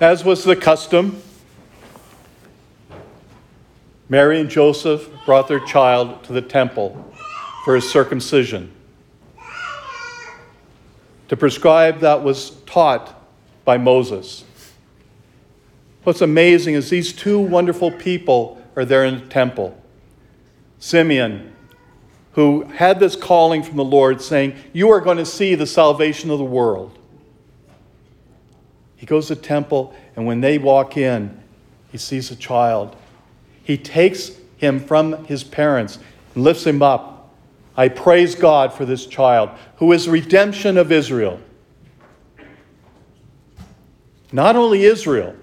As was the custom, Mary and Joseph brought their child to the temple for his circumcision. To prescribe that was taught by Moses. What's amazing is these two wonderful people are there in the temple. Simeon, who had this calling from the Lord saying, You are going to see the salvation of the world. He goes to the temple, and when they walk in, he sees a child. He takes him from his parents and lifts him up. I praise God for this child, who is redemption of Israel. Not only Israel,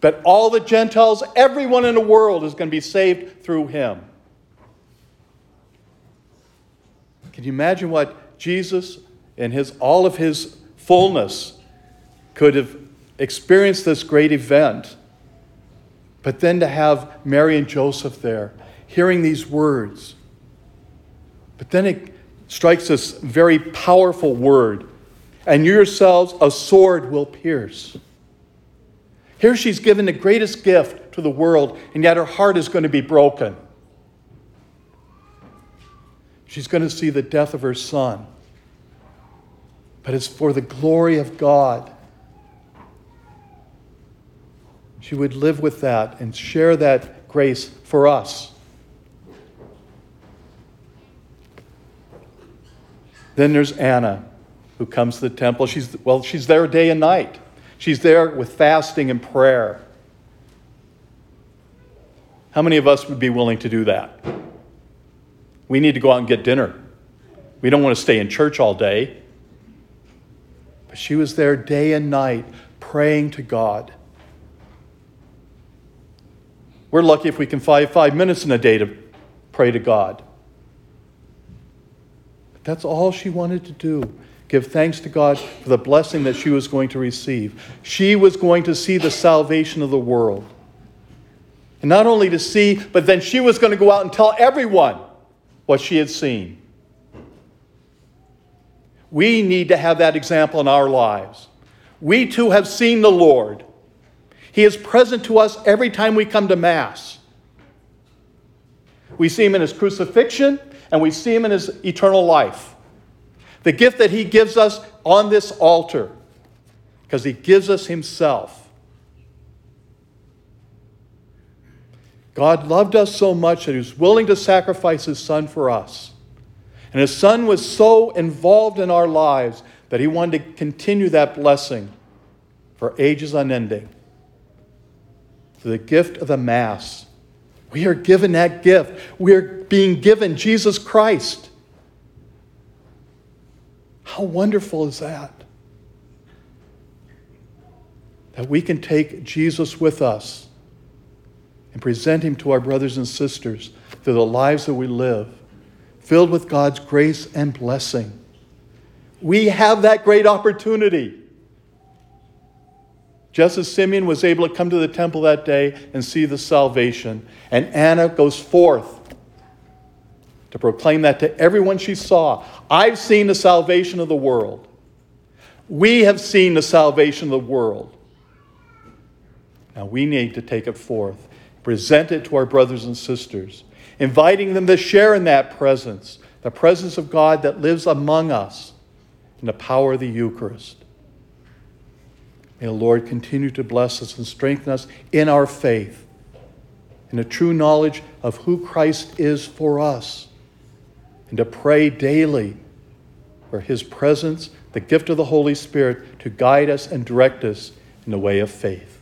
but all the Gentiles, everyone in the world is going to be saved through him. Can you imagine what Jesus in his all of his fullness could have experienced this great event? But then to have Mary and Joseph there, hearing these words. But then it strikes this very powerful word and yourselves a sword will pierce. Here she's given the greatest gift to the world, and yet her heart is going to be broken. She's going to see the death of her son. But it's for the glory of God. She would live with that and share that grace for us. Then there's Anna, who comes to the temple. She's, well, she's there day and night. She's there with fasting and prayer. How many of us would be willing to do that? We need to go out and get dinner. We don't want to stay in church all day. But she was there day and night praying to God. We're lucky if we can find five minutes in a day to pray to God. But that's all she wanted to do give thanks to God for the blessing that she was going to receive. She was going to see the salvation of the world. And not only to see, but then she was going to go out and tell everyone what she had seen. We need to have that example in our lives. We too have seen the Lord. He is present to us every time we come to Mass. We see him in his crucifixion and we see him in his eternal life. The gift that He gives us on this altar, because He gives us Himself. God loved us so much that He was willing to sacrifice His Son for us. And His Son was so involved in our lives that He wanted to continue that blessing for ages unending. The gift of the Mass. We are given that gift. We are being given Jesus Christ. How wonderful is that? That we can take Jesus with us and present him to our brothers and sisters through the lives that we live, filled with God's grace and blessing. We have that great opportunity. Just as Simeon was able to come to the temple that day and see the salvation, and Anna goes forth to proclaim that to everyone she saw. I've seen the salvation of the world. We have seen the salvation of the world. Now we need to take it forth, present it to our brothers and sisters, inviting them to share in that presence, the presence of God that lives among us in the power of the Eucharist. May the Lord continue to bless us and strengthen us in our faith, in a true knowledge of who Christ is for us and to pray daily for His presence, the gift of the Holy Spirit, to guide us and direct us in the way of faith.